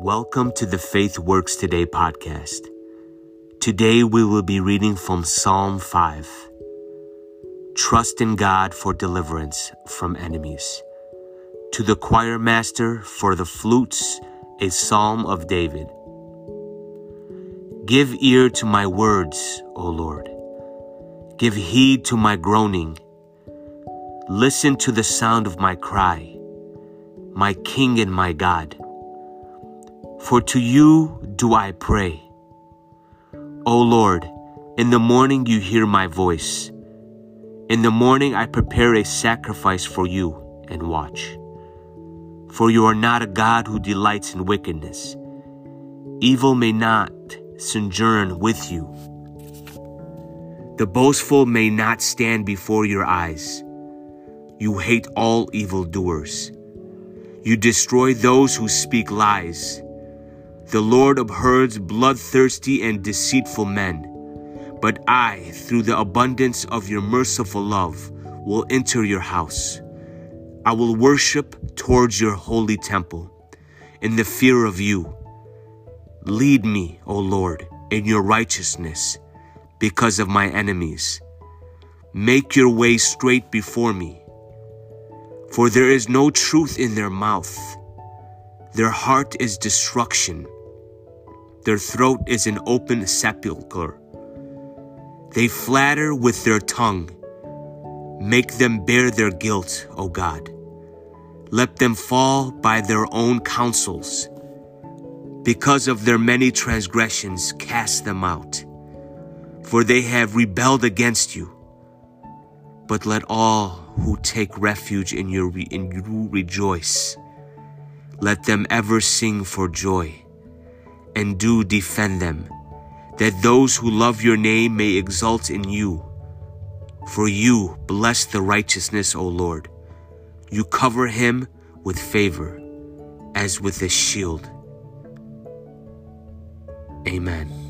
Welcome to the Faith Works Today podcast. Today we will be reading from Psalm 5. Trust in God for deliverance from enemies. To the choir master for the flutes, a psalm of David. Give ear to my words, O Lord. Give heed to my groaning. Listen to the sound of my cry, my King and my God. For to you do I pray. O Lord, in the morning you hear my voice. In the morning I prepare a sacrifice for you and watch. For you are not a God who delights in wickedness. Evil may not sojourn with you. The boastful may not stand before your eyes. You hate all evildoers. You destroy those who speak lies. The Lord abhors bloodthirsty and deceitful men. But I, through the abundance of your merciful love, will enter your house. I will worship towards your holy temple in the fear of you. Lead me, O Lord, in your righteousness because of my enemies. Make your way straight before me. For there is no truth in their mouth. Their heart is destruction their throat is an open sepulchre. They flatter with their tongue. Make them bear their guilt, O God. Let them fall by their own counsels. Because of their many transgressions, cast them out. For they have rebelled against you. But let all who take refuge in, your, in you rejoice. Let them ever sing for joy and do defend them, that those who love your name may exult in you. For you bless the righteousness, O Lord. You cover him with favor, as with a shield. Amen.